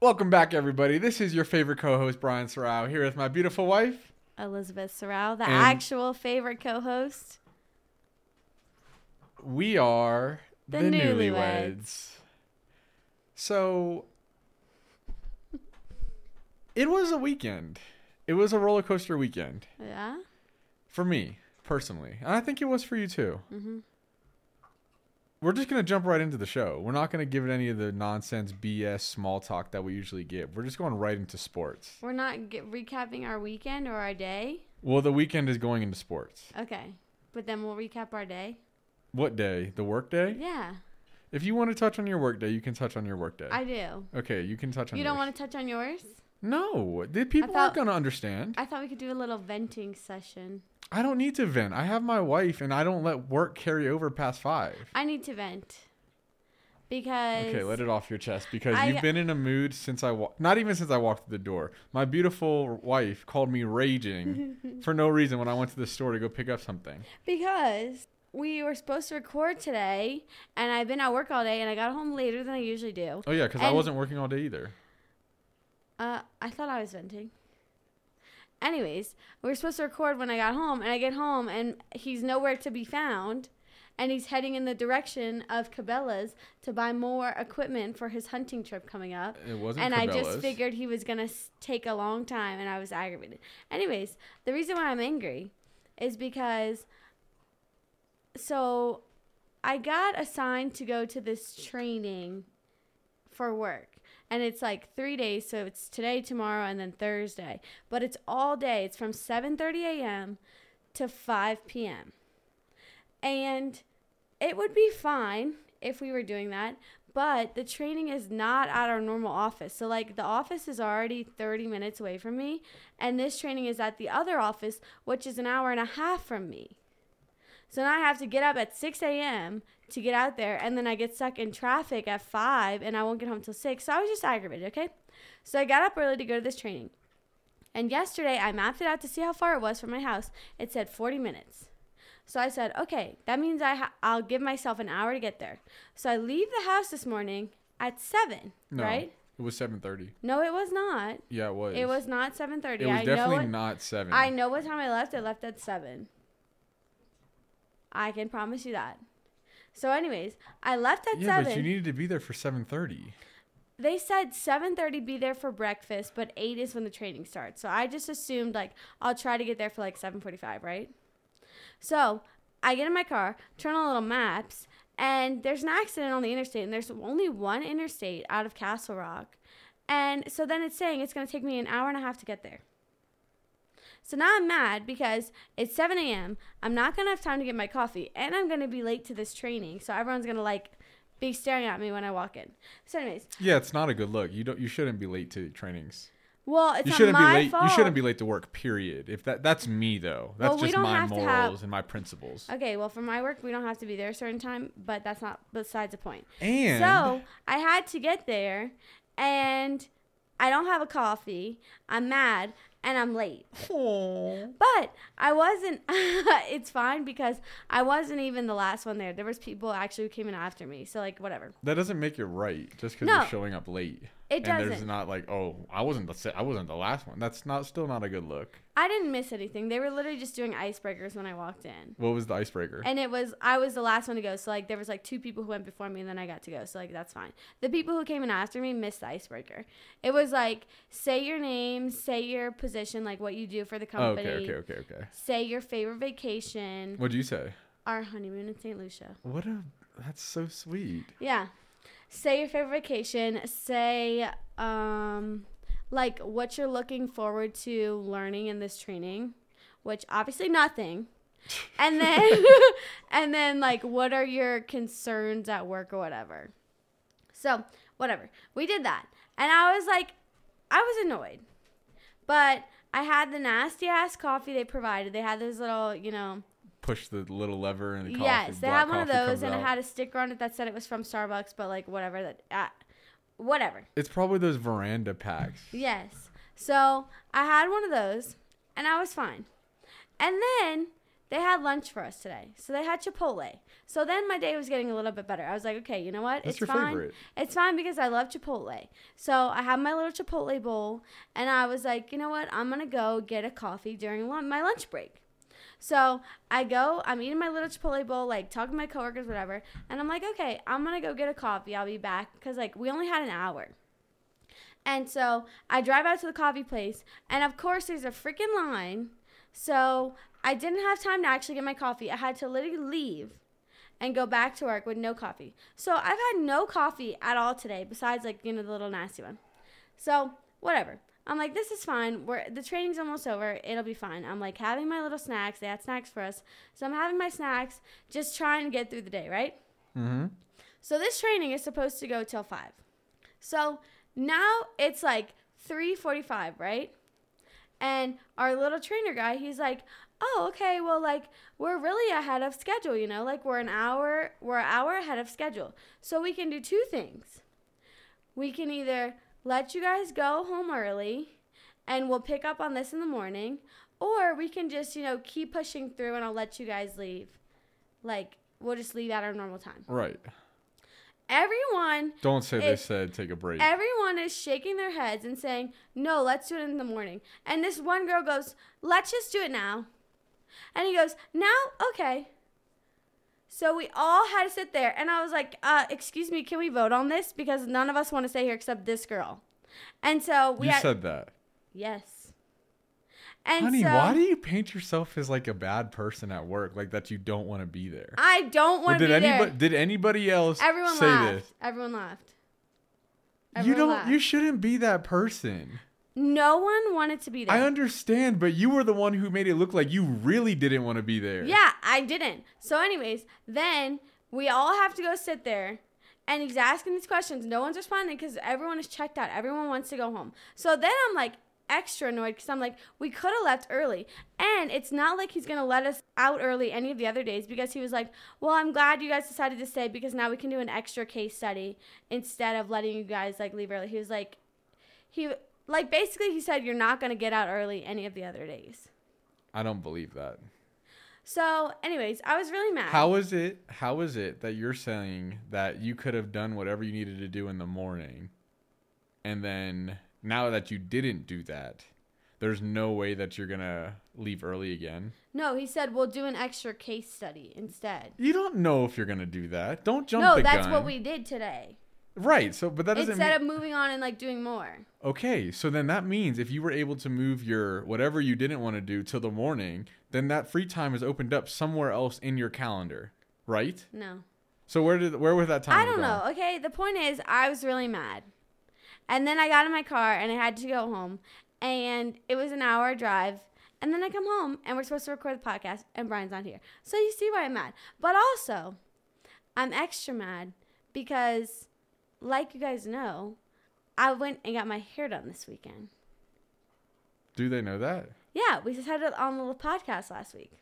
Welcome back, everybody. This is your favorite co-host Brian Sorrow here with my beautiful wife. Elizabeth Sorrell, the And- actual favorite co-host. We are The the, Newlyweds. newlyweds. So it was a weekend. It was a roller coaster weekend Yeah. for me personally, and I think it was for you too. Mhm. We're just gonna jump right into the show. We're not gonna give it any of the nonsense BS small talk that we usually give. We're just going right into sports. We're not get, recapping our weekend or our day. Well, the weekend is going into sports. Okay, but then we'll recap our day. What day? The work day? Yeah, If you want to touch on your work day, you can touch on your work day. I do. okay, you can touch on You don't want to touch on yours? No, the people thought- aren't gonna understand. I thought we could do a little venting session. I don't need to vent. I have my wife, and I don't let work carry over past five. I need to vent because Okay, let it off your chest because I- you've been in a mood since I wa- not even since I walked through the door. My beautiful wife called me raging for no reason when I went to the store to go pick up something. because we were supposed to record today, and I've been at work all day, and I got home later than I usually do. Oh yeah, because I wasn't working all day either. Uh, I thought I was venting. Anyways, we were supposed to record when I got home, and I get home, and he's nowhere to be found, and he's heading in the direction of Cabela's to buy more equipment for his hunting trip coming up. It wasn't. And I just figured he was gonna take a long time, and I was aggravated. Anyways, the reason why I'm angry is because so I got assigned to go to this training for work. And it's like three days, so it's today, tomorrow, and then Thursday. But it's all day. It's from 7:30 a.m. to 5 p.m. And it would be fine if we were doing that, but the training is not at our normal office. So like the office is already 30 minutes away from me, and this training is at the other office, which is an hour and a half from me. So now I have to get up at 6 a.m. to get out there, and then I get stuck in traffic at 5, and I won't get home till 6. So I was just aggravated, okay? So I got up early to go to this training. And yesterday I mapped it out to see how far it was from my house. It said 40 minutes. So I said, okay, that means I ha- I'll give myself an hour to get there. So I leave the house this morning at 7, No, right? It was seven thirty. No, it was not. Yeah, it was. It was not 7:30. It was I know definitely it, not seven. I know what time I left. I left at 7. I can promise you that. So anyways, I left at yeah, 7. but you needed to be there for seven thirty. they said 7:30 be there for breakfast, but 8 is when the training starts. So I just assumed like I'll try to get there for like 7:45, right? So, I get in my car, turn on little maps, and there's an accident on the interstate and there's only one interstate out of Castle Rock. And so then it's saying it's going to take me an hour and a half to get there. So now I'm mad because it's 7 a.m. I'm not going to have time to get my coffee, and I'm going to be late to this training. So everyone's going to like be staring at me when I walk in. So, anyways, Yeah, it's not a good look. You don't. You shouldn't be late to trainings. well, it's you shouldn't my be late. fault. You shouldn't be late to work. Period. If that that's me though. That's Well, we just my morals have- and my principles. Okay, well, for my work, we don't have to be there a certain time, but that's not besides the point. And So I had to get there, and I don't have a coffee. I'm mad, and I'm late. But I wasn't. it's fine because I wasn't even the last one there. There was people actually who came in after me. So like whatever. that doesn't make it right just because No. you're showing up late. It and there's doesn't. not like, oh, I wasn't the I wasn't the last one. That's not still not a good look. I didn't miss anything. They were literally just doing icebreakers when I walked in. What was the icebreaker? And it was I was the last one to go. So like there was like two people who went before me and then I got to go. So like that's fine. The people who came in after me missed the icebreaker. It was like say your name, say your position, like what you do for the oh, company. okay, okay, okay, okay. Say your favorite vacation. What'd you say? Our honeymoon in St. Lucia. What a that's so sweet. Yeah. Say your favorite vacation. Say um like what you're looking forward to learning in this training, which obviously nothing. And then and then like what are your concerns at work or whatever. So, whatever. We did that. And I was like I was annoyed. But I had the nasty ass coffee they provided. They had this little, you know, Push the little lever and the coffee. Yes, they had one of those, and it had a sticker on it that said it was from Starbucks, but like whatever that, uh, whatever. It's probably those veranda packs. Yes. So I had one of those, and I was fine. And then they had lunch for us today. So they had Chipotle. So then my day was getting a little bit better. I was like, okay, you know what? That's it's your fine. favorite. It's fine because I love Chipotle. So I had my little Chipotle bowl, and I was like, you know what? I'm gonna go get a coffee during my lunch break. So I go, I'm eating my little Chipotle bowl, like talking to my coworkers, whatever, and I'm like, okay, I'm gonna go get a coffee. I'll be back because like we only had an hour. And so I drive out to the coffee place, and of course there's a freaking line. So I didn't have time to actually get my coffee. I had to literally leave and go back to work with no coffee. So I've had no coffee at all today, besides like you know the little nasty one. So whatever. I'm like, this is fine. We're the training's almost over. It'll be fine. I'm like having my little snacks. They had snacks for us, so I'm having my snacks, just trying to get through the day, right? Mm-hmm. So this training is supposed to go till five. So now it's like three forty-five, right? And our little trainer guy, he's like, "Oh, okay. Well, like we're really ahead of schedule, you know. Like we're an hour, we're an hour ahead of schedule. So we can do two things. We can either let you guys go home early, and we'll pick up on this in the morning, or we can just, you know, keep pushing through, and I'll let you guys leave. Like we'll just leave at our normal time." Right. Everyone Don't say they said take a break. Everyone is shaking their heads and saying, No, let's do it in the morning. And this one girl goes, Let's just do it now. And he goes, Now? Okay. So we all had to sit there. And I was like, uh, Excuse me, can we vote on this? Because none of us want to stay here except this girl. And so we you had. said that. yes. And Honey, so why do you paint yourself as like a bad person at work, like that you don't want to be there? I don't want to be anybody there. did anybody else Everyone say laughed. this? Everyone laughed. you don't laughed. you shouldn't be that person. No one wanted to be there. I understand, but you were the one who made it look like you really didn't want to be there. Yeah, I didn't. So, anyways, then we all have to go sit there, and he's asking these questions. No one's responding because everyone is checked out. Everyone wants to go home. So then I'm like extra annoyed because I'm like, we could have left early, and it's not like he's gonna let us out early any of the other days because he was like, well, I'm glad you guys decided to stay because now we can do an extra case study instead of letting you guys like leave early. He was like, he like basically he said you're not gonna get out early any of the other days. I don't believe that. So, anyways, I was really mad. How is it? How is it that you're saying that you could have done whatever you needed to do in the morning, and then now that you didn't do that, there's no way that you're gonna leave early again? No, he said we'll do an extra case study instead. You don't know if you're gonna do that. Don't jump no, that's gun. what we did today. Right. So, but that doesn't Instead mean. of moving on and like doing more. Okay, so then that means if you were able to move your whatever you didn't want to do till the morning, then that free time is opened up somewhere else in your calendar, right? No. So where did where was that time? I don't gone? know. Okay, the point is I was really mad. And then I got in my car and I had to go home and it was an hour drive. And then I come home and we're supposed to record the podcast and Brian's not here. So you see why I'm mad. But also, I'm extra mad because like you guys know, I went and got my hair done this weekend. Do they know that? Yeah, we just had it on the podcast last week.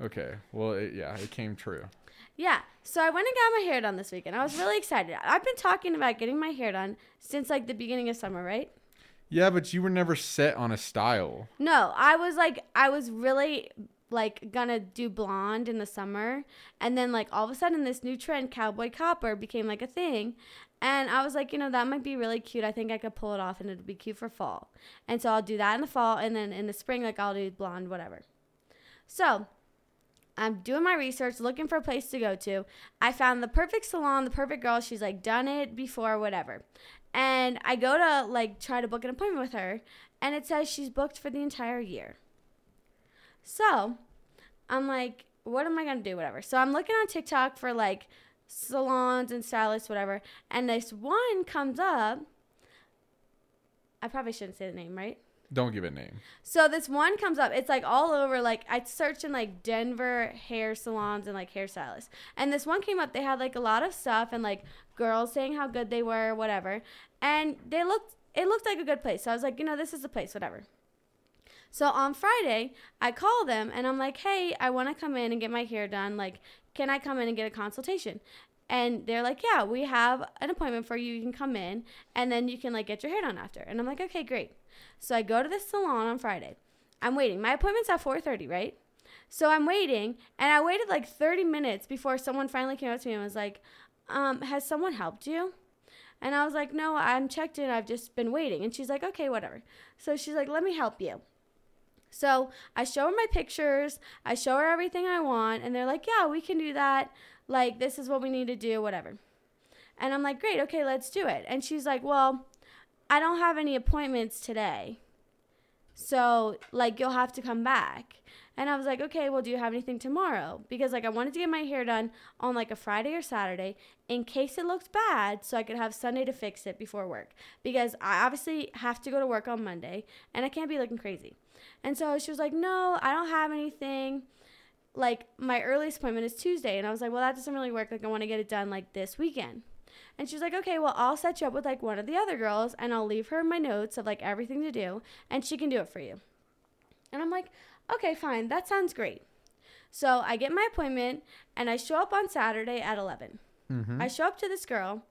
Okay. Well, it, yeah, it came true. Yeah, so I went and got my hair done this weekend. I was really excited. I've been talking about getting my hair done since like the beginning of summer, right? Yeah, but you were never set on a style. No, I was like, I was really like gonna do blonde in the summer, and then like all of a sudden, this new trend, cowboy copper, became like a thing, and I was like, you know, that might be really cute. I think I could pull it off, and it'd be cute for fall. And so I'll do that in the fall, and then in the spring, like I'll do blonde, whatever. So I'm doing my research, looking for a place to go to. I found the perfect salon, the perfect girl. She's like done it before, whatever. And I go to like try to book an appointment with her, and it says she's booked for the entire year. So I'm like, what am I gonna do? Whatever. So I'm looking on TikTok for like salons and stylists, whatever. And this one comes up. I probably shouldn't say the name, right? Don't give it a name. So this one comes up. It's like all over. Like I searched in like Denver hair salons and like hairstylists, and this one came up. They had like a lot of stuff and like girls saying how good they were, whatever. And they looked. It looked like a good place. So I was like, you know, this is the place, whatever. So on Friday, I call them and I'm like, hey, I want to come in and get my hair done. Like, can I come in and get a consultation? And they're like, yeah, we have an appointment for you. You can come in and then you can like get your hair done after. And I'm like, okay, great. So I go to the salon on Friday. I'm waiting. My appointment's at 4:30, right? So I'm waiting, and I waited like 30 minutes before someone finally came up to me and was like, um, "Has someone helped you?" And I was like, "No, I'm checked in. I've just been waiting." And she's like, "Okay, whatever." So she's like, "Let me help you." So I show her my pictures. I show her everything I want, and they're like, "Yeah, we can do that. Like, this is what we need to do, whatever." And I'm like, "Great, okay, let's do it." And she's like, "Well, I don't have any appointments today, so like you'll have to come back." And I was like, okay, well, do you have anything tomorrow? Because like I wanted to get my hair done on like a Friday or Saturday in case it looked bad so I could have Sunday to fix it before work. Because I obviously have to go to work on Monday and I can't be looking crazy. And so she was like, no, I don't have anything. Like my earliest appointment is Tuesday. And I was like, well, that doesn't really work. Like I want to get it done like this weekend. And she's like, okay, well, I'll set you up with like one of the other girls and I'll leave her my notes of like everything to do and she can do it for you. And I'm like, okay, fine, that sounds great. So I get my appointment and I show up on Saturday at 11. Mm-hmm. I show up to this girl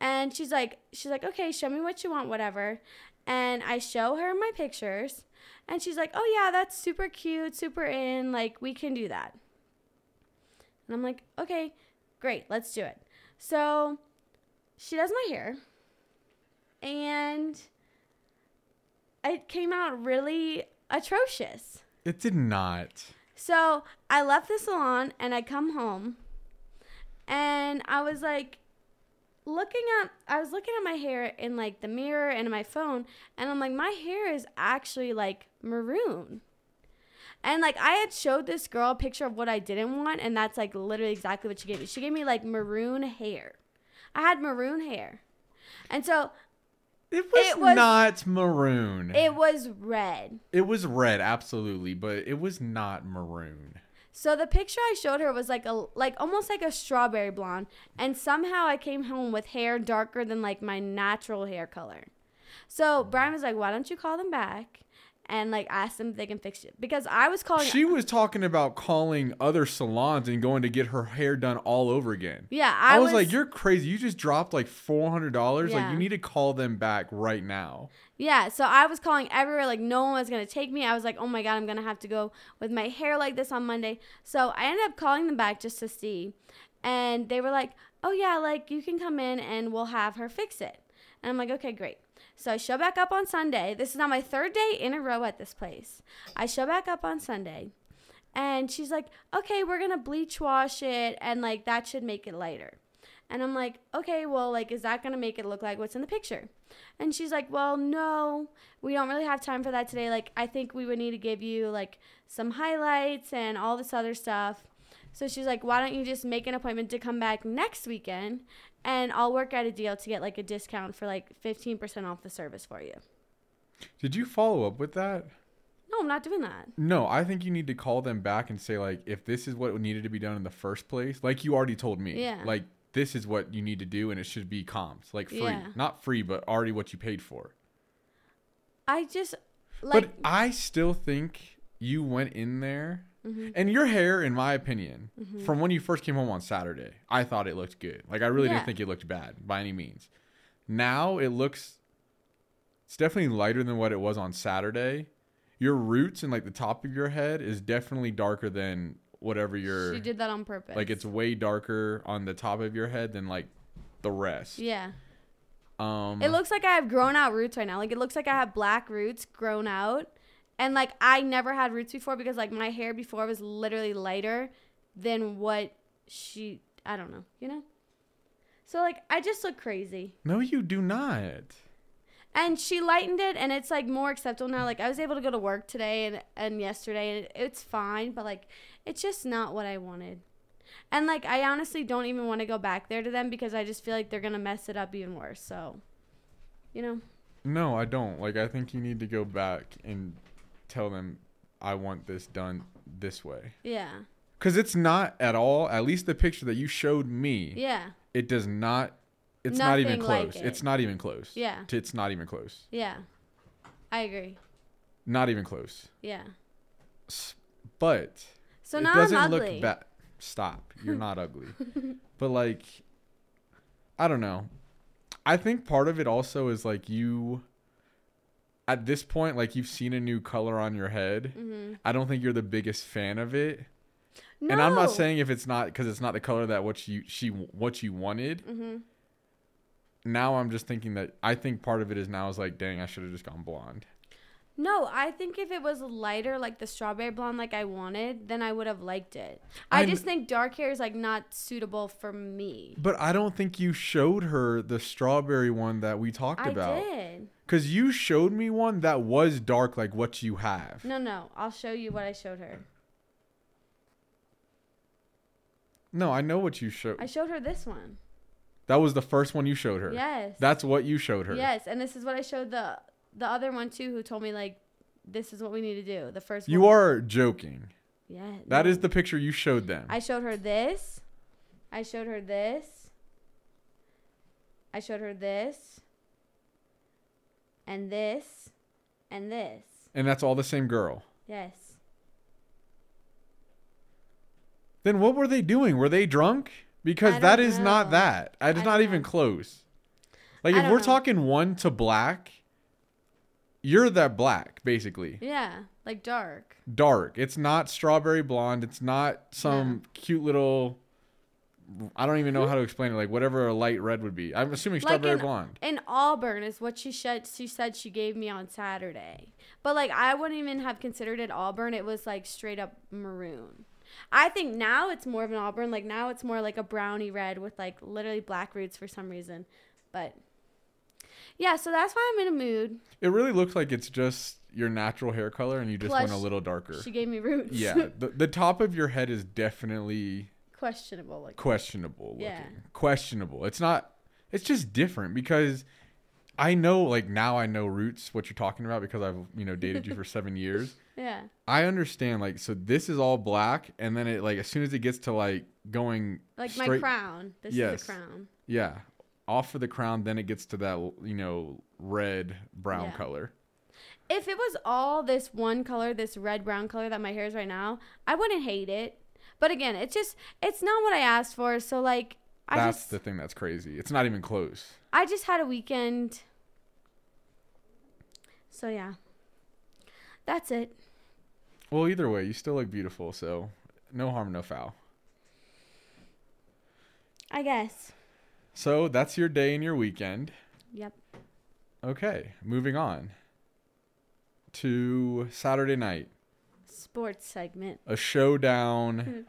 and she's like, she's like, okay, show me what you want, whatever. And I show her my pictures and she's like, oh yeah, that's super cute, super in, like we can do that. And I'm like, okay, great, let's do it. So she does my hair and it came out really atrocious. It did not. So I left the salon and I come home and I was like looking at I was looking at my hair in like the mirror and my phone and I'm like my hair is actually like maroon. And like I had showed this girl a picture of what I didn't want and that's like literally exactly what she gave me. She gave me like maroon hair. I had maroon hair. And so It was, It was- not maroon. it was red. It was red, absolutely, but it was not maroon. So the picture I showed her was like a like almost like a strawberry blonde, and somehow I came home with hair darker than like my natural hair color. So Brian was like, "Why don't you call them back?" And like ask them if they can fix it because I was calling. She was talking about calling other salons and going to get her hair done all over again. yeah, I, I, was, like, "You're crazy! You just dropped like four hundred dollars. Like, you need to call them back right now." Yeah, so I was calling everywhere, like no one was gonna take me. I was like, oh my god, I'm gonna have to go with my hair like this on Monday. So I ended up calling them back just to see, and they were like, oh yeah, like you can come in and we'll have her fix it. And I'm like, okay, great. So I show back up on Sunday. This is now my third day in a row at this place. I show back up on Sunday, and she's like, okay, we're gonna bleach wash it, and like that should make it lighter. And I'm like, okay, well, like, is that gonna make it look like what's in the picture? And she's like, well, no, we don't really have time for that today. Like, I think we would need to give you like some highlights and all this other stuff. So she's like, why don't you just make an appointment to come back next weekend and I'll work out a deal to get like a discount for like 15% off the service for you. Did you follow up with that? No, I'm not doing that. No, I think you need to call them back and say like, if this is what needed to be done in the first place, like you already told me, Yeah. like this is what you need to do, and it should be comps, like free, Yeah. not free, but already what you paid for. I just like but I still think you went in there, Mhm. and your hair, in my opinion, Mhm. from when you first came home on Saturday, I thought it looked good. Like I really Yeah. didn't think it looked bad by any means. Now it looks, it's definitely lighter than what it was on Saturday. Your roots and like the top of your head is definitely darker than whatever your she did that on purpose. like it's way darker on the top of your head than like the rest. yeah. Um It looks like I have grown out roots right now. Like it looks like I have black roots grown out. And like I never had roots before because like my hair before was literally lighter than what she I don't know, you know? So like I just look crazy. No, you do not. And she lightened it and it's like more acceptable now. Like I was able to go to work today and, and yesterday and it's fine, but like it's just not what I wanted. And like I honestly don't even want to go back there to them because I just feel like they're gonna mess it up even worse. So you know? No, I don't. Like I think you need to go back and tell them I want this done this way. Yeah. Cuz it's not at all, at least the picture that you showed me, Yeah. it does not it's not even Nothing like close. it. It's not even close. Yeah. It's not even close. Yeah. I agree. Not even close. Yeah. S- But So it now doesn't I'm ugly. look bad. Stop. You're not ugly. But like I don't know. I think part of it also is like you at this point, like you've seen a new color on your head. Mm-hmm. I don't think you're the biggest fan of it. No. And I'm not saying if it's not because it's not the color that what you she what you wanted. Mm-hmm. Now I'm just thinking that I think part of it is now is like, dang, I should have just gone blonde. No, I think if it was lighter, like the strawberry blonde, like I wanted, then I would have liked it. I I'm- just think dark hair is like not suitable for me. But I don't think you showed her the strawberry one that we talked I about. did. Because you showed me one that was dark like what you have. No, no, I'll show you what I showed her. No, I know what you showed. I showed her this one. That was the first one you showed her. Yes. That's what you showed her. Yes, and this is what I showed the the other one too, who told me like, this is what we need to do. The first. You one. are joking. Yeah. That no. is the picture you showed them. I showed her this. I showed her this. I showed her this. And this. And this. and that's all the same girl. Yes. Then what were they doing? Were they drunk? Because that is is not know. that. It's I not don't even close. Like if we're know. talking one to black, you're that black basically. Yeah. Like dark. Dark. It's not strawberry blonde. It's not some cute little. I don't even know how hmm? to explain it. Like whatever a light red would be. I'm assuming Like strawberry an- blonde. And Auburn is what she said she said she gave me on Saturday. But like I wouldn't even have considered it Auburn. It was like straight up maroon. I think now it's more of an Auburn. Like now it's more like a brownie red with like literally black roots for some reason. But yeah, so that's why I'm in a mood. It really looks like it's just your natural hair color, and you just went a little darker. She gave me roots. Yeah, the, the top of your head is definitely Questionable. Like questionable looking. Yeah. Questionable. It's not it's just different because I know like now I know roots what you're talking about because I've, you know, dated you for 7 years. yeah. I understand like so this is all black and then it like as soon as it gets to like going Like my crown. This Yes. is the crown. yeah, off of the crown then it gets to that, you know, red brown Yeah. color. If it was all this one color, this red brown color that my hair is right now, I wouldn't hate it. But again, it's just it's not what I asked for. So like I That's just the thing that's crazy. It's not even close. I just had a weekend. So yeah. That's it. Well, either way, you still look beautiful, so no harm no foul. I guess. So, that's your day and your weekend. Yep. Okay, moving on to Saturday night. Sports segment. A showdown hmm.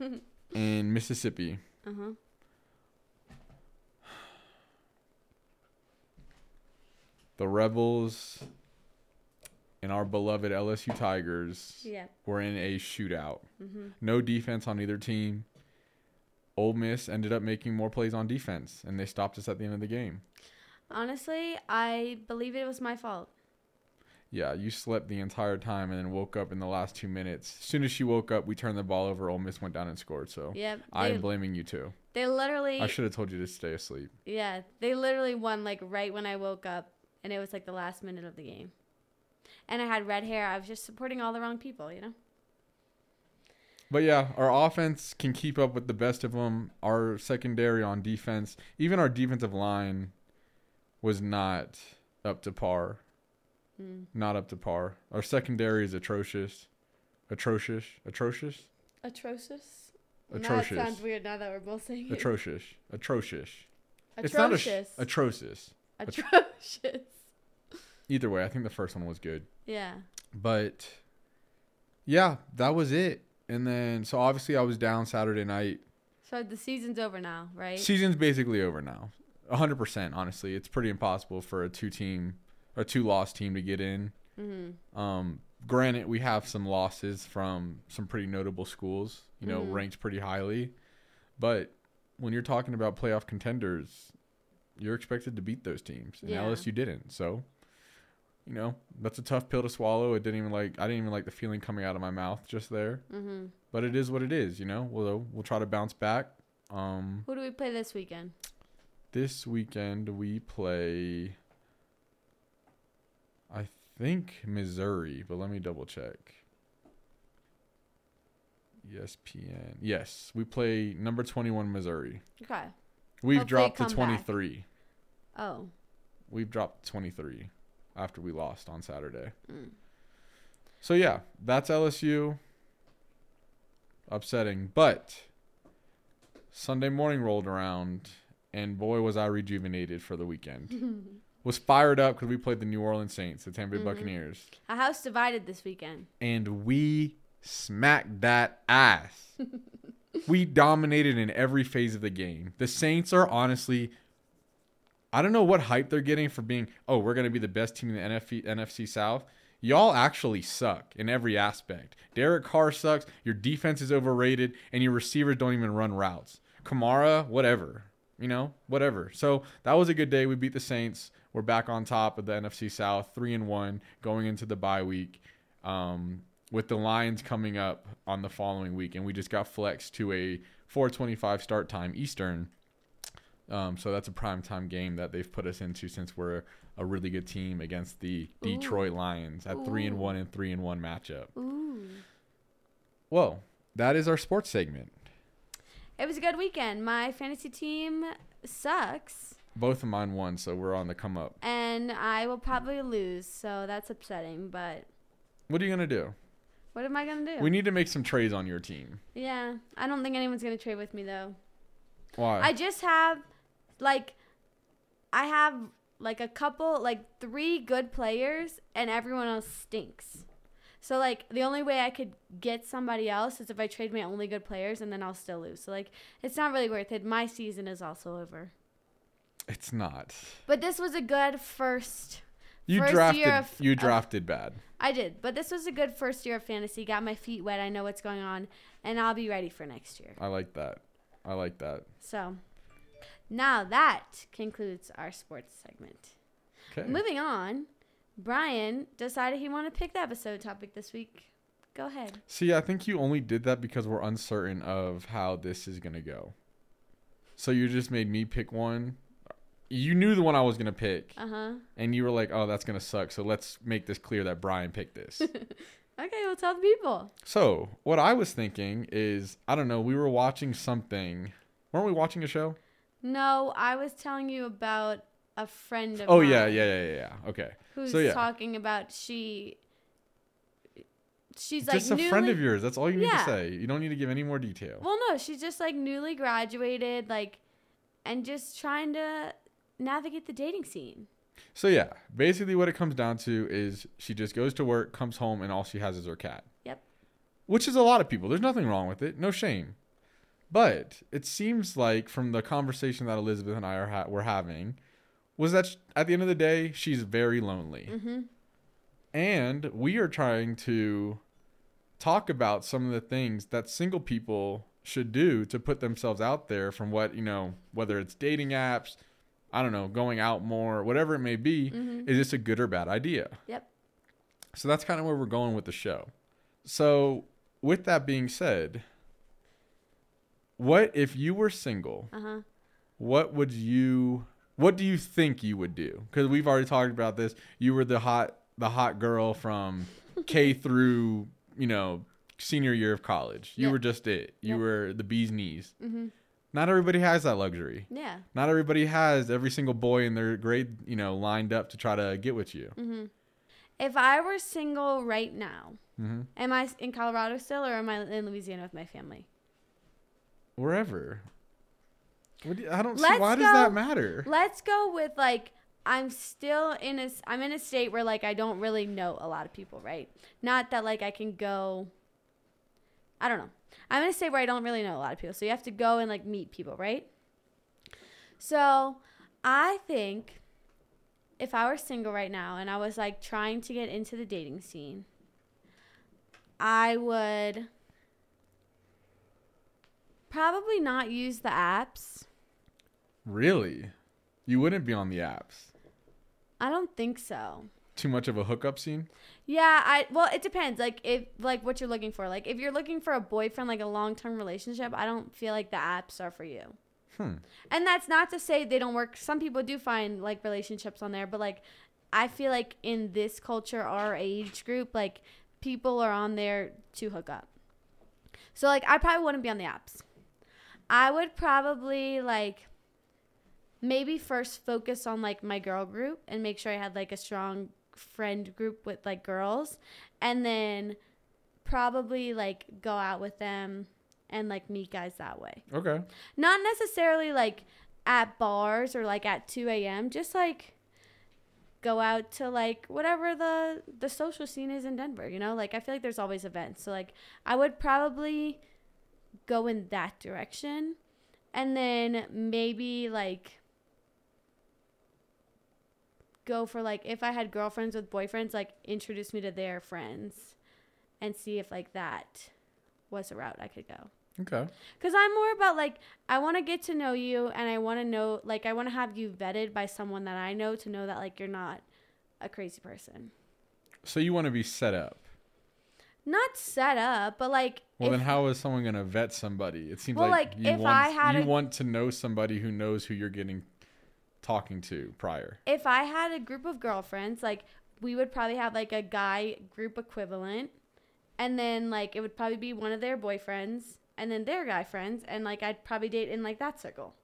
in Mississippi. Uh-huh. The Rebels and our beloved LSU Tigers Yeah. were in a shootout. Mm-hmm. No defense on either team. Ole Miss ended up making more plays on defense, and they stopped us at the end of the game. Honestly, I believe it was my fault. Yeah, you slept the entire time and then woke up in the last two minutes. As soon as she woke up, we turned the ball over. Ole Miss went down and scored. So. They, I'm blaming you too. they literally I should have told you to stay asleep. Yeah, they literally won like right when I woke up, and it was like the last minute of the game. And I had red hair. I was just supporting all the wrong people, you know. But yeah, our offense can keep up with the best of them. Our secondary on defense, even our defensive line, was not up to par. Mm. Not up to par. Our secondary is atrocious. Atrocious. Atrocious. Atrocious. Atrocious. Now sounds weird now that we're both saying it. Atrocious. Atrocious. Atrocious. It's not a atrocious. Atrocious. Either way, I think the first one was good. Yeah. But yeah, that was it. And then so obviously I was down Saturday night. So the season's over now, right? Season's basically over now. 100% honestly. It's pretty impossible for a two team or two loss team to get in. mm-hmm. Um granted we have some losses from some pretty notable schools, you know, Mhm. ranked pretty highly. But when you're talking about playoff contenders, you're expected to beat those teams. And Yeah. LSU didn't. So you know, that's a tough pill to swallow. It didn't even like I didn't even like the feeling coming out of my mouth just there. Mm-hmm. But it is what it is, you know. We'll we'll try to bounce back. Um Who do we play this weekend? this weekend we play I think Missouri, but let me double check. ESPN. Yes, we play number 21 Missouri. Okay. We've Hopefully dropped to come back. 23. Oh. We've dropped 23. after we lost on Saturday. Mm. So yeah, that's LSU. Upsetting, but Sunday morning rolled around, and boy was I rejuvenated for the weekend. Was fired up because we played the New Orleans Saints, the Tampa Bay Mhm. Buccaneers, A house divided this weekend. and we smacked that ass. we dominated in every phase of the game. The Saints are honestly, I don't know what hype they're getting for being, oh, we're going to be the best team in the NFC, NFC South. Y'all actually suck in every aspect. Derek Carr sucks. Your defense is overrated, and your receivers don't even run routes. Kamara, whatever. You know, whatever. So that was a good day. We beat the Saints. We're back on top of the NFC South, three and one, going into the bye week. Um, with the Lions coming up on the following week, and we just got flexed to a 4:25 start time Eastern. Um, so that's a prime time game that they've put us into since we're a really good team against the Ooh. Detroit Lions at three and one and three and one matchup. Ooh. Whoa, that is our sports segment. It was a good weekend. My fantasy team sucks, Both of mine won, so we're on the come up. and I will probably lose, so that's upsetting. But What are you gonna do? what am I gonna do? We need to make some trades on your team. yeah, I don't think anyone's gonna trade with me though. Why? I just have like I have like a couple like three good players and everyone else stinks. So like the only way I could get somebody else is if I trade my only good players and then I'll still lose. So like it's not really worth it. My season is also over. it's not. But this was a good first You First drafted. year of- you of- drafted bad. I did, but this was a good first year of fantasy. Got my feet wet. I know what's going on and I'll be ready for next year. I like that. I like that. So now that concludes our sports segment. Okay. Moving on, Brian decided he wanted to pick the episode topic this week. Go ahead. See, I think you only did that because we're uncertain of how this is gonna go. So you just made me pick one. You knew the one I was gonna pick, Uh huh. and you were like, "Oh, that's gonna suck." So let's make this clear that Brian picked this. Okay, well, tell the people. so what I was thinking is, I don't know. We were watching something. Weren't we watching a show? No, I was telling you about a friend of Oh mine yeah, yeah, yeah, yeah, yeah. Okay. Who's So, yeah. talking about she. She's like just a newly, friend of yours. That's all you need Yeah. to say. You don't need to give any more detail. Well, no, she's just like newly graduated, like, and just trying to navigate the dating scene. So yeah, basically what it comes down to is she just goes to work, comes home, and all she has is her cat. Yep. Which is a lot of people. There's nothing wrong with it. No shame. But it seems like from the conversation that Elizabeth and I are ha- were having, was that sh- at the end of the day she's very lonely, Mm-hmm. and we are trying to talk about some of the things that single people should do to put themselves out there from what you know, whether it's dating apps, I don't know, going out more, whatever it may be Mm-hmm. is this a good or bad idea? Yep. So that's kind of where we're going with the show. So, with that being said, what if you were single? Uh huh. What would you what do you think you would do? Cuz we've already talked about this. You were the hot the hot girl from K through, you know, senior year of college. You Yep. were just it. You Yep. were the bee's knees. Mm-hmm. Not everybody has that luxury. Yeah. Not everybody has every single boy in their grade, you know, lined up to try to get with you. Mm-hmm. If I were single right now, hmm am I in Colorado still, or am I in Louisiana with my family? Wherever. You- I don't see Let's why does that matter? Let's go with like I'm still in a I'm in a state where like I don't really know a lot of people, right? Not that like I can go. I don't know. I'm in a state where I don't really know a lot of people, so you have to go and like meet people, right? So I think if I were single right now and I was like trying to get into the dating scene, I would probably not use the apps. Really? You wouldn't be on the apps. I don't think so. Too much of a hookup scene? Yeah, I well, it depends. Like if like what you're looking for. Like if you're looking for a boyfriend, like a long term relationship, I don't feel like the apps are for you. Hmm. And that's not to say they don't work. Some people do find like relationships on there, but like I feel like in this culture, our age group, like people are on there to hook up. So like I probably wouldn't be on the apps. I would probably like maybe first focus on like my girl group and make sure I had like a strong friend group with like girls and then probably like go out with them and like meet guys that way. Okay. Not necessarily like at bars or like at 2 a.m. Just like go out to like whatever the the social scene is in Denver. You know, like I feel like there's always events. So like I would probably go in that direction, and then maybe like go for like if I had girlfriends with boyfriends, like introduce me to their friends, and see if like that was a route I could go. Okay. Because I'm more about like, I want to get to know you and I want to know, like, I want to have you vetted by someone that I know to know that, like, you're not a crazy person. So you want to be set up. Not set up, but like, Well, if- then how is someone going to vet somebody? It seems Well, like, like, you, if want, I had you a- want to know somebody who knows who you're getting talking to prior. if I had a group of girlfriends, like, we would probably have like a guy group equivalent. And then, like, it would probably be one of their boyfriends and then their guy friends. And, like, I'd probably date in like that circle.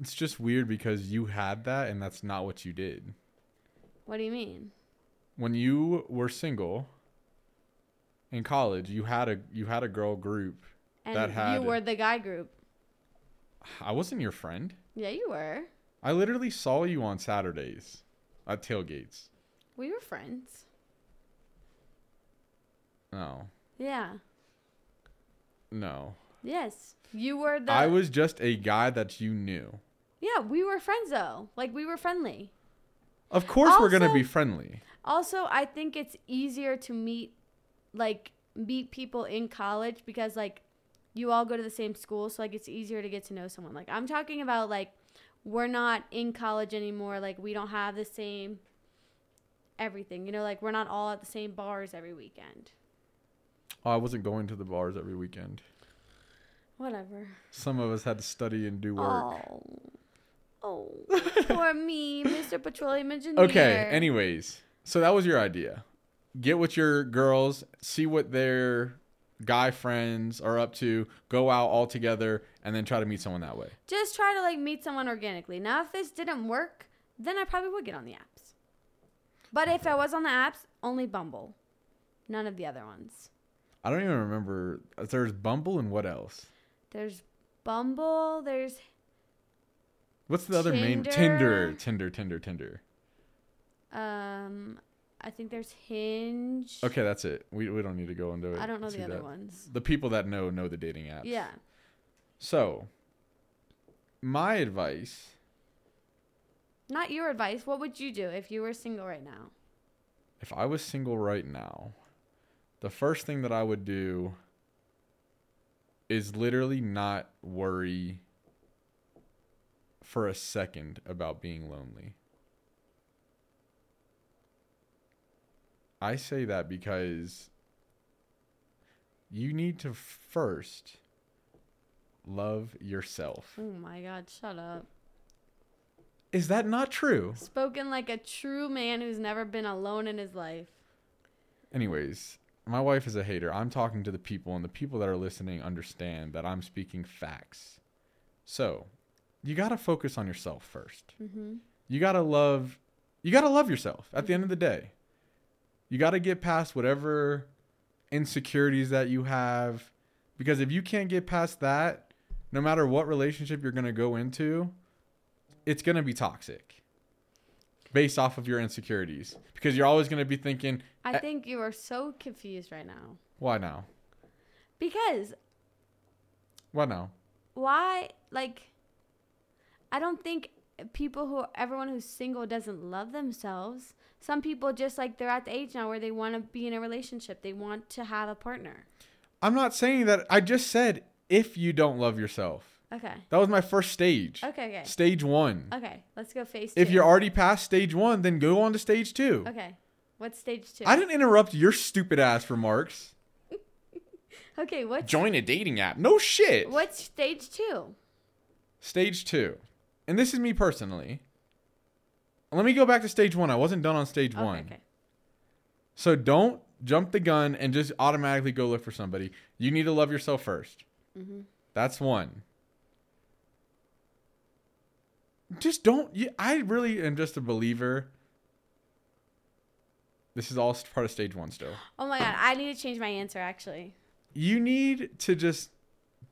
It's just weird because you had that and that's not what you did. What do you mean? When you were single in college, you had a you had a girl group. And That had- you were the guy group. I wasn't your friend. Yeah, you were. I literally saw you on Saturdays at tailgates. We were friends. No. Yeah. No. Yes. You were the I was just a guy that you knew. Yeah, we were friends though. Like we were friendly. Of course we're going to be friendly. Also, I think it's easier to meet like meet people in college because like you all go to the same school, so like it's easier to get to know someone. Like I'm talking about like we're not in college anymore, like we don't have the same everything. You know, like we're not all at the same bars every weekend. Oh, I wasn't going to the bars every weekend. Whatever. Some of us had to study and do work. Oh. Oh, poor me, Mr. Petroleum Engineer. Okay, anyways. So that was your idea. Get with your girls, see what their guy friends are up to, go out all together, and then try to meet someone that way. just try to like meet someone organically. Now, if this didn't work, then I probably would get on the apps. But if I was on the apps, only Bumble, none of the other ones. I don't even remember. There's Bumble and what else? There's Bumble. There's What's the other main Tinder. Tinder, Tinder, Tinder, Tinder. um, I think there's Hinge. Okay, that's it. We, we don't need to go into it. I don't know the other that. ones. The people that know know the dating apps. Yeah. So, my advice Not your advice. What would you do if you were single right now? if I was single right now, the first thing that I would do is literally not worry for a second about being lonely. I say that because you need to first love yourself. Oh my God! Shut up. Is that not true? Spoken like a true man who's never been alone in his life. Anyways, my wife is a hater. I'm talking to the people, and the people that are listening understand that I'm speaking facts. So, you got to focus on yourself first. Mm-hmm. You got to love you got to love yourself at the end of the day. You got to get past whatever insecurities that you have because if you can't get past that, no matter what relationship you're going to go into, it's going to be toxic. Based off of your insecurities because you're always going to be thinking, I Uh, think you are so confused right now. why now? Because Why now? why like I don't think people who everyone who's single doesn't love themselves. Some people just like they're at the age now where they want to be in a relationship. They want to have a partner. I'm not saying that. I just said if you don't love yourself. Okay. That was my first stage. Okay, okay. Stage one. Okay, let's go face it. If you're already past stage one, then go on to stage two. Okay. What's stage 2? I didn't interrupt your stupid ass remarks. Okay, what? Join a dating app. No shit. what's stage 2? Stage two. And this is me personally. Let me go back to stage one. I wasn't done on stage Okay, one. okay. So don't jump the gun and just automatically go look for somebody. You need to love yourself 1st Mhm. That's one. Just don't. I really am just a believer This is all part of stage one still. Oh my god, I need to change my answer actually. You need to just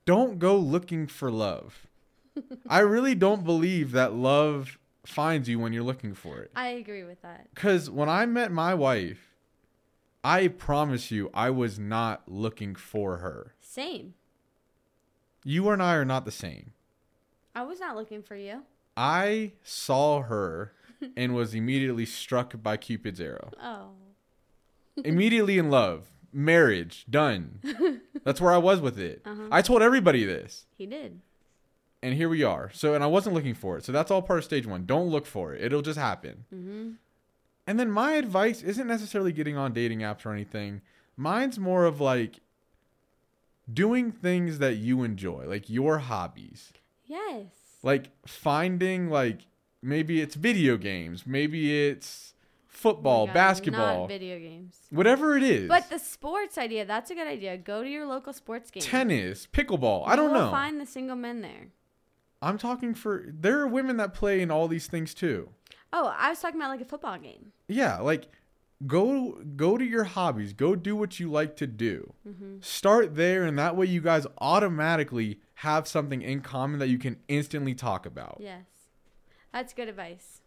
don't go looking for love. I really don't believe that love finds you when you're looking for it. I agree with that. Because when I met my wife, I promise you, I was not looking for her. Same. You and I are not the same. I was not looking for you. I saw her and was immediately struck by Cupid's arrow. Oh. immediately in love. Marriage, done. That's where I was with it. Uh-huh. I told everybody this. He did. And here we are. So, and I wasn't looking for it. So that's all part of stage one. Don't look for it. It'll just happen. Mm-hmm. And then my advice isn't necessarily getting on dating apps or anything. Mine's more of like doing things that you enjoy, like your hobbies. Yes. Like finding like maybe it's video games, maybe it's football, Oh God, basketball, Not video games. whatever it is. But the sports idea, that's a good idea. Go to your local sports game. tennis, pickleball. I don't know. find the single men there. I'm talking for there are women that play in all these things too. Oh, I was talking about like a football game. Yeah, like go go to your hobbies, go do what you like to do. Mm-hmm. Start there and that way you guys automatically have something in common that you can instantly talk about. Yes. That's good advice.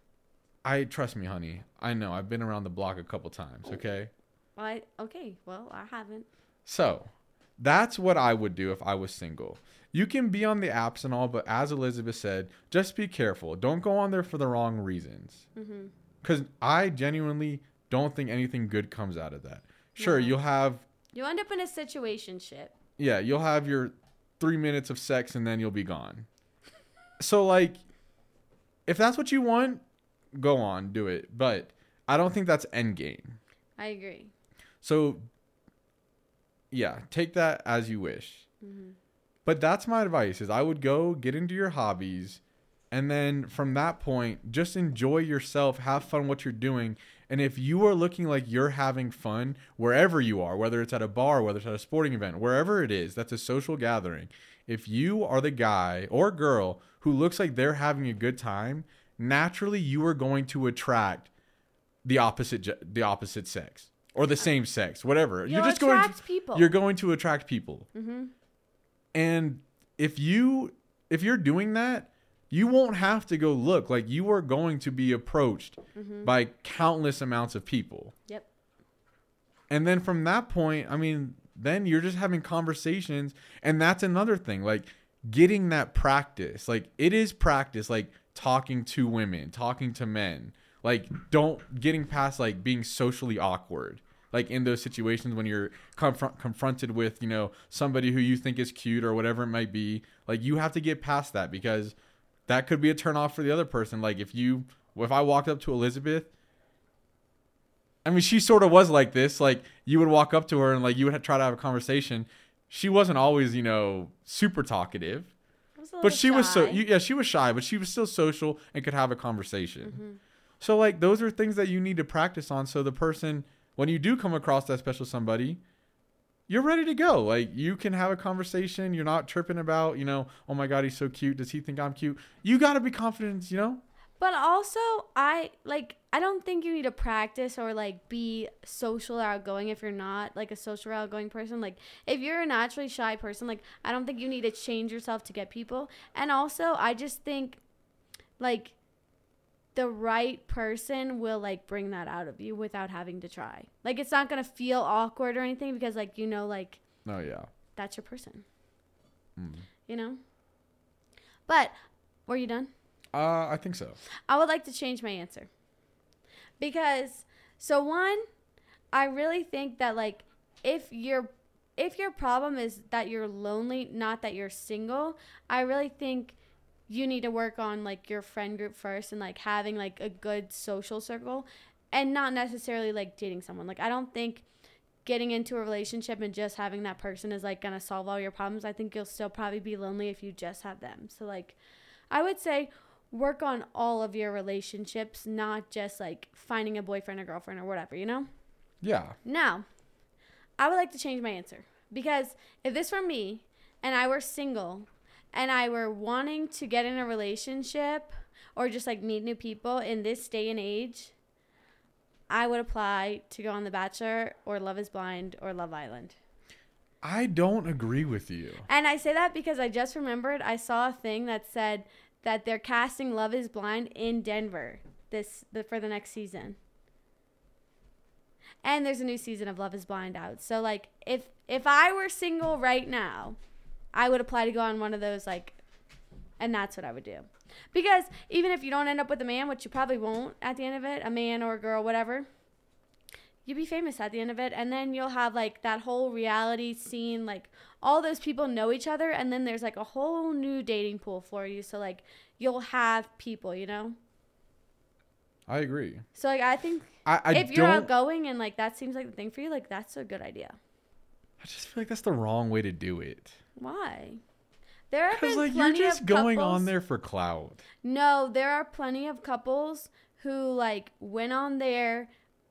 I trust me, honey. I know. I've been around the block a couple times, Oh. okay? Well, I, okay. Well, I haven't. So, that's what I would do if I was single. You can be on the apps and all, but as Elizabeth said, just be careful. Don't go on there for the wrong reasons. Mm-hmm. Because I genuinely don't think anything good comes out of that. Sure, No. you'll have, you'll end up in a situation ship. yeah, you'll have your three minutes of sex and then you'll be gone. So, like, if that's what you want, go on, do it. But I don't think that's end game. I agree. So, yeah, take that as you wish. Mm-hmm. But that's my advice is I would go get into your hobbies and then from that point just enjoy yourself, have fun what you're doing. And if you are looking like you're having fun wherever you are, whether it's at a bar, whether it's at a sporting event, wherever it is, that's a social gathering. If you are the guy or girl who looks like they're having a good time, naturally you are going to attract the opposite the opposite sex or the same sex, whatever. You'll you're just going attract to, people. you're going to attract people. mm-hmm. And if you if you're doing that, you won't have to go look. Like you are going to be approached Mm-hmm. by countless amounts of people. Yep. And then from that point, I mean, then you're just having conversations and that's another thing. Like getting that practice. Like it is practice like talking to women, talking to men. Like don't getting past like being socially awkward. Like in those situations when you're confront confronted with, you know, somebody who you think is cute or whatever it might be, like you have to get past that because that could be a turn off for the other person. Like if you if I walked up to Elizabeth I mean, she sort of was like this. Like you would walk up to her and like you would try to have a conversation. She wasn't always, you know, super talkative, but she was so you, yeah, she was shy, but she was still social and could have a conversation. Mhm. So like those are things that you need to practice on. So the person, when you do come across that special somebody, you're ready to go. Like you can have a conversation. You're not tripping about, you know, oh my god, he's so cute. Does he think I'm cute? You got to be confident, you know. But also, I like. I don't think you need to practice or like be social or outgoing if you're not like a social or outgoing person. Like if you're a naturally shy person, like I don't think you need to change yourself to get people. And also, I just think like the right person will like bring that out of you without having to try. Like it's not gonna feel awkward or anything because like you know like Oh yeah. that's your person. Mm. You know. But were you done? Uh, I think so. I would like to change my answer. Because so one, I really think that like if your if your problem is that you're lonely, not that you're single, I really think you need to work on like your friend group first and like having like a good social circle and not necessarily like dating someone. Like I don't think getting into a relationship and just having that person is like going to solve all your problems. I think you'll still probably be lonely if you just have them. So like I would say work on all of your relationships, not just like finding a boyfriend or girlfriend or whatever, you know? Yeah. Now, I would like to change my answer because if this were me and I were single and I were wanting to get in a relationship or just like meet new people in this day and age, I would apply to go on The Bachelor or Love is Blind or Love Island. I don't agree with you. And I say that because I just remembered I saw a thing that said that they're casting Love is Blind in Denver this the, for the next season. And there's a new season of Love is Blind out. So like if if I were single right now, I would apply to go on one of those like and that's what I would do. Because even if you don't end up with a man, which you probably won't at the end of it, a man or a girl, whatever, you'll be famous at the end of it. And then you'll have like that whole reality scene, like all those people know each other. And then there's like a whole new dating pool for you. So like you'll have people, you know? I agree. So like I think I, I if you're outgoing and like that seems like the thing for you, like that's a good idea. I just feel like that's the wrong way to do it. Why? There have Because like you're just going couples- on there for clout. No, there are plenty of couples who like went on their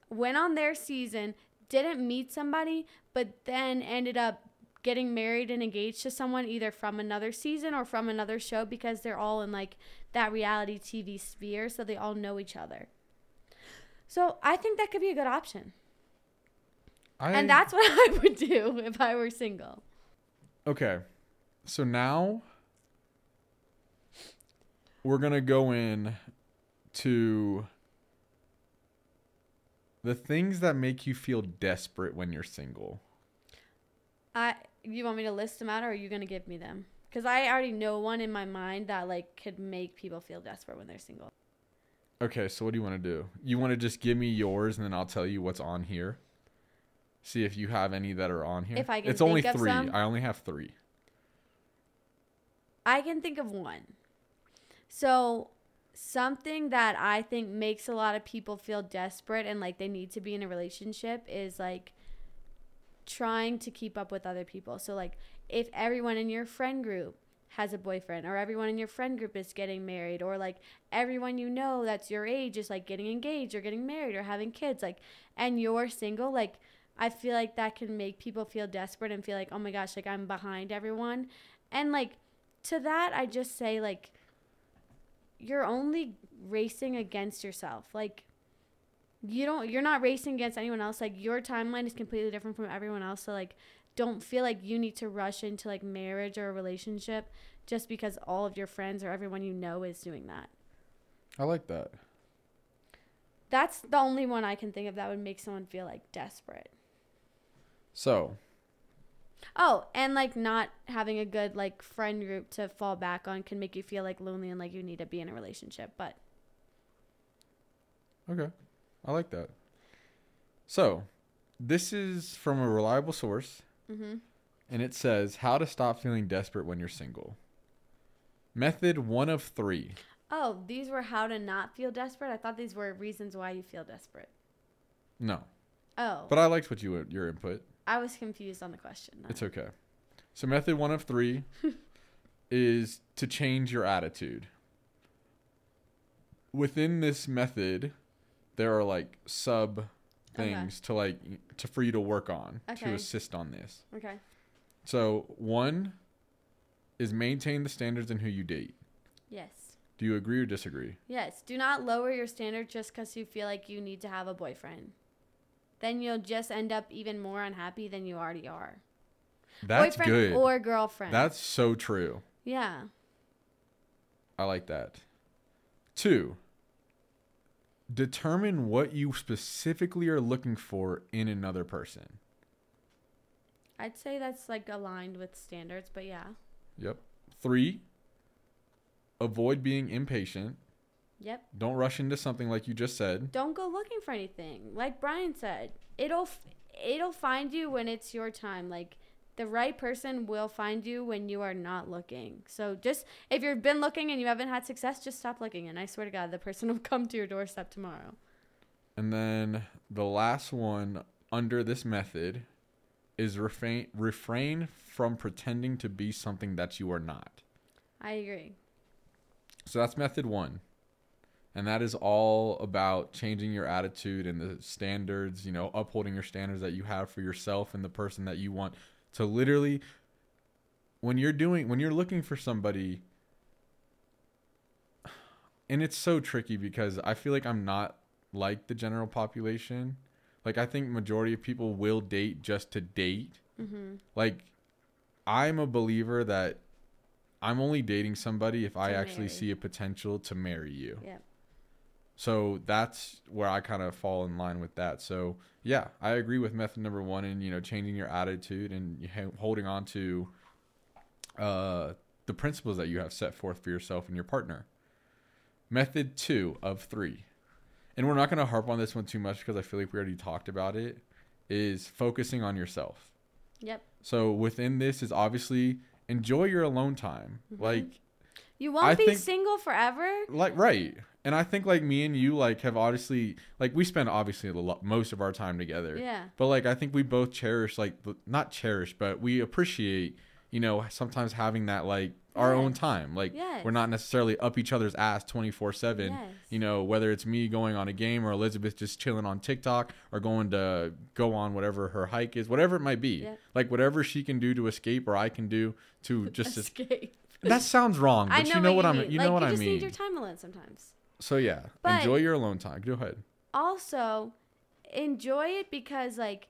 went on their season, didn't meet somebody, but then ended up getting married and engaged to someone either from another season or from another show because they're all in like that reality TV sphere, so they all know each other. So I think that could be a good option. I, and that's what I would do if I were single. Okay. So now we're gonna go in to the things that make you feel desperate when you're single. I you want me to list them out or are you going to give me them? Cuz I already know one in my mind that like could make people feel desperate when they're single. Okay, so what do you want to do? You want to just give me yours and then I'll tell you what's on here. See if you have any that are on here. If I can it's only three. some. I only have three. I can think of one. So, something that I think makes a lot of people feel desperate and like they need to be in a relationship is like trying to keep up with other people. So, like, if everyone in your friend group has a boyfriend, or everyone in your friend group is getting married, or like everyone you know that's your age is like getting engaged or getting married or having kids, like, and you're single, like, I feel like that can make people feel desperate and feel like, oh my gosh, like I'm behind everyone. And like, to that i just say like you're only racing against yourself. Like you don't you're not racing against anyone else. Like your timeline is completely different from everyone else. So like don't feel like you need to rush into like marriage or a relationship just because all of your friends or everyone you know is doing that. I like that. that's the only one i can think of that would make someone feel like desperate So, oh and like not having a good like friend group to fall back on can make you feel like lonely and like you need to be in a relationship but okay. I like that. So, this is from a reliable source mm-hmm. and it says how to stop feeling desperate when you're single. Method 1 of 3. Oh, these were how to not feel desperate. I thought these were reasons why you feel desperate. No. Oh, But I liked what you your input. I was confused on the question. then. It's okay. So method 1 of 3 is to change your attitude. Within this method, there are like sub Okay. things to like to for you to work on to assist on this. Okay. So, one is maintain the standards in who you date. Yes. Do you agree or disagree? Yes. Do not lower your standard just because you feel like you need to have a boyfriend. Then you'll just end up even more unhappy than you already are. That's boyfriend good. or girlfriend. That's so true. yeah. I like that. Two, determine what you specifically are looking for in another person. I'd say that's like aligned with standards, but yeah. Yep. Three, avoid being impatient. Yep. Don't rush into something like you just said. Don't go looking for anything. Like Brian said, it'll it'll find you when it's your time. Like the right person will find you when you are not looking. So just if you've been looking and you haven't had success, just stop looking and I swear to god the person will come to your doorstep tomorrow. And then the last one under this method is refrain refrain from pretending to be something that you are not. I agree. So that's method 1. And that is all about changing your attitude and the standards, you know, upholding your standards that you have for yourself and the person that you want to literally when you're doing when you're looking for somebody and it's so tricky because I feel like I'm not like the general population. Like I think majority of people will date just to date. Mm-hmm. Like I'm a believer that I'm only dating somebody if I To actually marry. see a potential to marry you. Yep. So that's where I kind of fall in line with that. So yeah, I agree with method number one and you know changing your attitude and holding on to uh, the principles that you have set forth for yourself and your partner. Method two of three, and we're not going to harp on this one too much because I feel like we already talked about it. Is focusing on yourself. Yep. So within this is obviously enjoy your alone time. Mhm. Like You won't I be think- single forever. like right and i think like me and you like have obviously like we spend obviously lot, most of our time together Yeah. but like i think we both cherish like the- not cherish but we appreciate you know sometimes having that like our own time like Yes. we're not necessarily up each other's ass 24 7 Yes. you know whether it's me going on a game or elizabeth just chilling on tiktok or going to go on whatever her hike is whatever it might be Yeah. like whatever she can do to escape or i can do to just es- escape. That sounds wrong but know you know what, you i'm mean. you like, know what you i just mean need your time alone sometimes. so yeah, But- enjoy your alone time. Go ahead. also enjoy it because like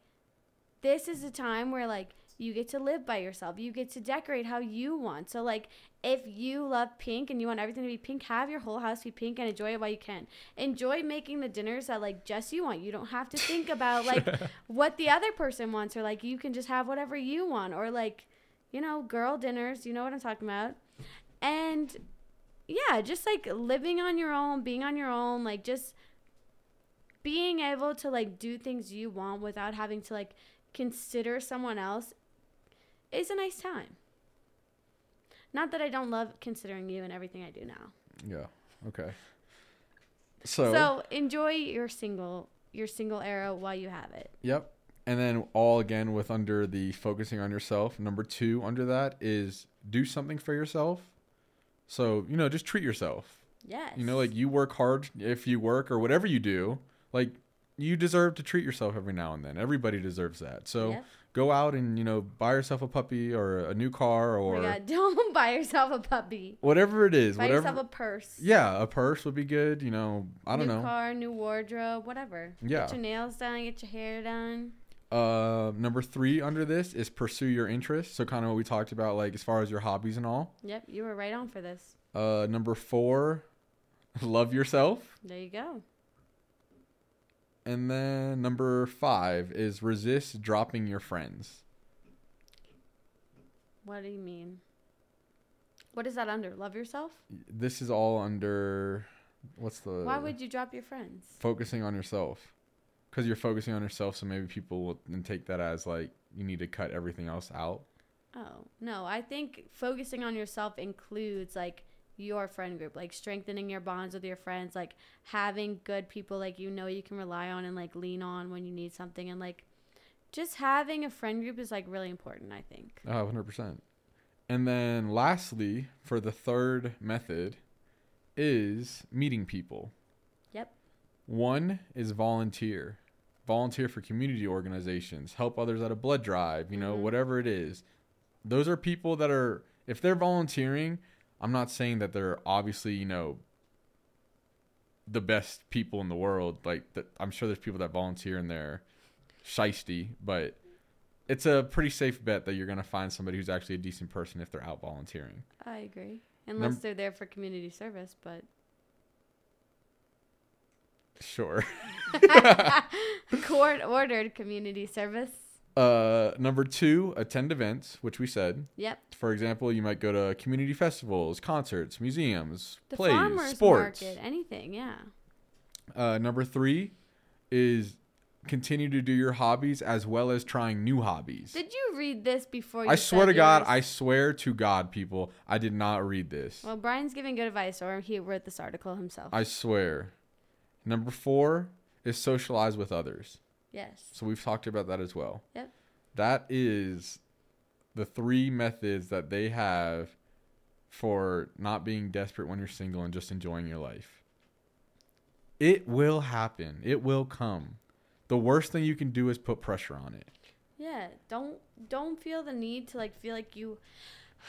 this is a time where like you get to live by yourself you get to decorate how you want so like if you love pink and you want everything to be pink have your whole house be pink and enjoy it while you can enjoy making the dinners that like just you want you don't have to think about like what the other person wants or like you can just have whatever you want or like you know girl dinners you know what i'm talking about and yeah just like living on your own being on your own like just being able to like do things you want without having to like consider someone else is a nice time not that i don't love considering you and everything i do now Yeah. Okay. So, so enjoy your single your single era while you have it yep. And then all again with under the focusing on yourself. Number two under that is do something for yourself. So you know, just treat yourself. yes You know, like you work hard if you work or whatever you do. Like you deserve to treat yourself every now and then. Everybody deserves that. So Yep. go out and you know buy yourself a puppy or a new car oh or god don't buy yourself a puppy whatever it is. buy whatever. yourself a purse yeah, a purse would be good. You know, I don't new know. New car new wardrobe whatever Yeah. get your nails done get your hair done Uh, number three under this is pursue your interests. So kind of what we talked about, like as far as your hobbies and all. yep you were right on for this Uh, number four, love yourself. there you go And then number five is resist dropping your friends. what do you mean what is that under love yourself This is all under what's the why would you drop your friends focusing on yourself? Because you're focusing on yourself, so maybe people will then take that as like you need to cut everything else out. Oh, no. I think focusing on yourself includes like your friend group, like strengthening your bonds with your friends, like having good people like you know you can rely on and like lean on when you need something and like just having a friend group is like really important, I think. Oh, 100%. And then lastly, for the third method, is meeting people. Yep. One is volunteer. Volunteer for community organizations, help others at a blood drive, you know, Mhm. whatever it is. Those are people that are, if they're volunteering, I'm not saying that they're obviously, you know, the best people in the world. Like, I'm sure there's people that volunteer and they're shisty, but it's a pretty safe bet that you're going to find somebody who's actually a decent person if they're out volunteering. I agree. Unless Num- they're there for community service, but Sure. court ordered community service. Uh, number two, attend events, which we said. Yep. For example, you might go to community festivals, concerts, museums, The plays, sports. market, anything, yeah. Uh, number three is continue to do your hobbies as well as trying new hobbies. Did you read this before you I swear to God? I swear to God, people, I did not read this. Well, Brian's giving good advice, or he wrote this article himself. I swear. Number four is socialize with others. yes. So we've talked about that as well. Yep. That is the three methods that they have for not being desperate when you're single and just enjoying your life. It will happen. It will come. The worst thing you can do is put pressure on it. Yeah. Don't don't feel the need to like feel like you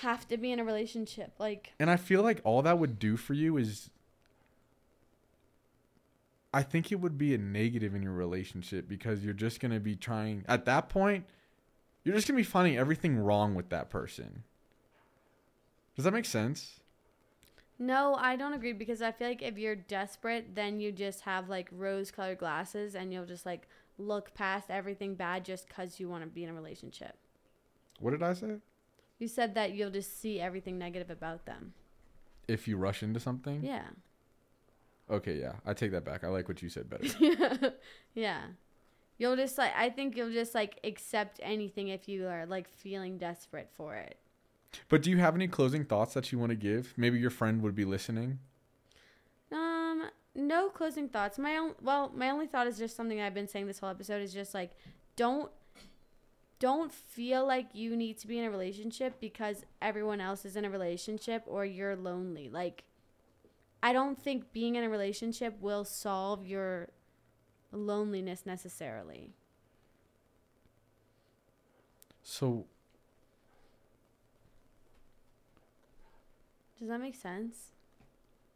have to be in a relationship. Like And I feel like all that would do for you is I think it would be a negative in your relationship because you're just going to be trying at that point you're just going to be finding everything wrong with that person. Does that make sense? No, I don't agree because I feel like if you're desperate, then you just have like rose colored glasses and you'll just like look past everything bad just because you want to be in a relationship. What did I say? You said that you'll just see everything negative about them. If you rush into something? Yeah. Okay, yeah. I take that back. I like what you said better. yeah. You'll just like, I think you'll just like accept anything if you are like feeling desperate for it. But do you have any closing thoughts that you want to give? Maybe your friend would be listening. Um, no closing thoughts. My own well, my only thought is just something I've been saying this whole episode is just like don't don't feel like you need to be in a relationship because everyone else is in a relationship or you're lonely. Like I don't think being in a relationship will solve your loneliness necessarily. So Does that make sense?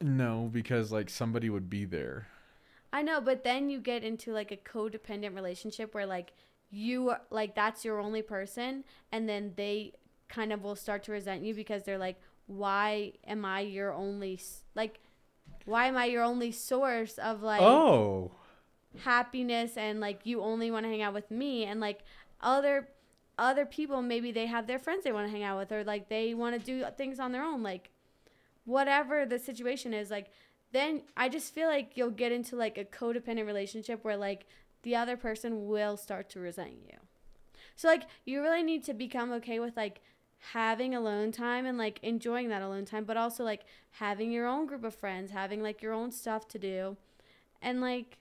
no, because like somebody would be there. I know, but then you get into like a codependent relationship where like you like that's your only person and then they kind of will start to resent you because they're like why am I your only like why am I your only source of like oh. happiness and like you only want to hang out with me and like other other people maybe they have their friends they want to hang out with or like they want to do things on their own like whatever the situation is like then i just feel like you'll get into like a codependent relationship where like the other person will start to resent you so like you really need to become okay with like having alone time and like enjoying that alone time but also like having your own group of friends having like your own stuff to do and like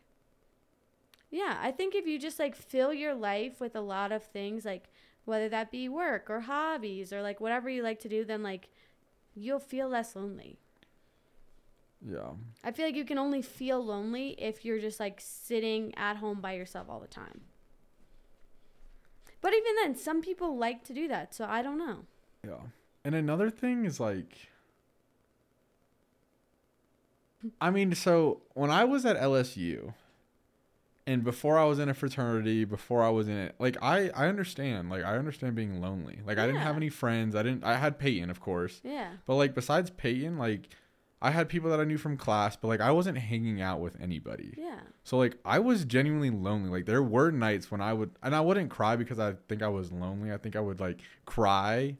yeah, I think if you just like fill your life with a lot of things, like whether that be work or hobbies or like whatever you like to do, then like you'll feel less lonely. Yeah. I feel like you can only feel lonely if you're just like sitting at home by yourself all the time. But even then, some people like to do that, so I don't know. Yeah. And another thing is like I mean, so when I was at LSU and before I was in a fraternity, before I was in it, like I I understand, like I understand being lonely. Like I didn't have any friends. I didn't I had Peyton, of course. Yeah. But like besides Peyton, like I had people that I knew from class, but like I wasn't hanging out with anybody. Yeah. So like I was genuinely lonely. Like there were nights when I would and I wouldn't cry because I think I was lonely. I think I would like cry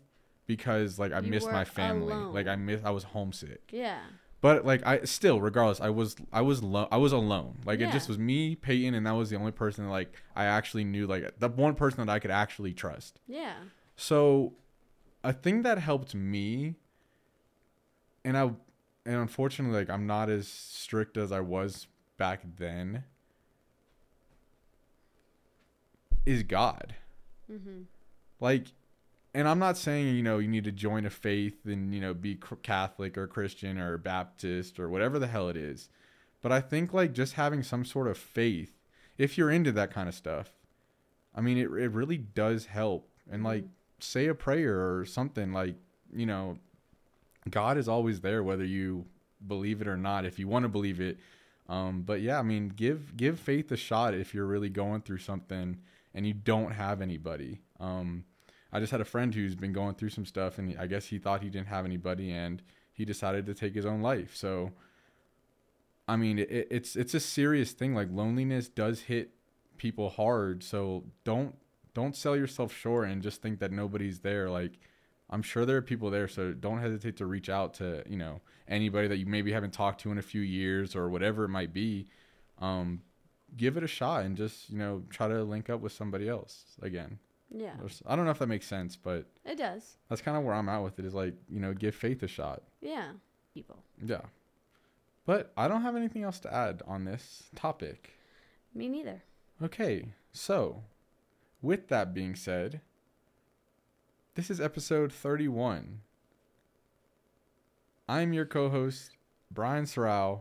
because like I You missed my family. alone. Like I miss I was homesick. Yeah. But like I still regardless I was I was lo- I was alone. Like it just was me, Peyton and that was the only person that like I actually knew like the one person that I could actually trust. Yeah. So, a thing that helped me, and I, and unfortunately, like I'm not as strict as I was back then, is God. Mhm. Like, and I'm not saying you know you need to join a faith and you know be Catholic or Christian or Baptist or whatever the hell it is, but I think like just having some sort of faith, if you're into that kind of stuff, I mean it it really does help. And like say a prayer or something like you know, God is always there whether you believe it or not. If you want to believe it, um, but yeah, I mean give give faith a shot if you're really going through something and you don't have anybody. Um, I just had a friend who's been going through some stuff, and I guess he thought he didn't have anybody, and he decided to take his own life. So, I mean, it, it's it's a serious thing. Like loneliness does hit people hard. So don't don't sell yourself short and just think that nobody's there. Like I'm sure there are people there. So don't hesitate to reach out to you know anybody that you maybe haven't talked to in a few years or whatever it might be. Um, give it a shot and just you know try to link up with somebody else again. Yeah. There's- I don't know if that makes sense, but It does. that's kind of where I'm at with it. Is like you know, give faith a shot. Yeah. People. Yeah. But I don't have anything else to add on this topic. Me neither. Okay, so with that being said, this is episode 31. I'm your co-host Brian Sorrell,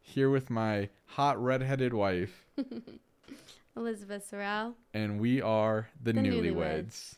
here with my hot redheaded wife, Elizabeth Sorrell. and we are the, The newlyweds. Newlyweds.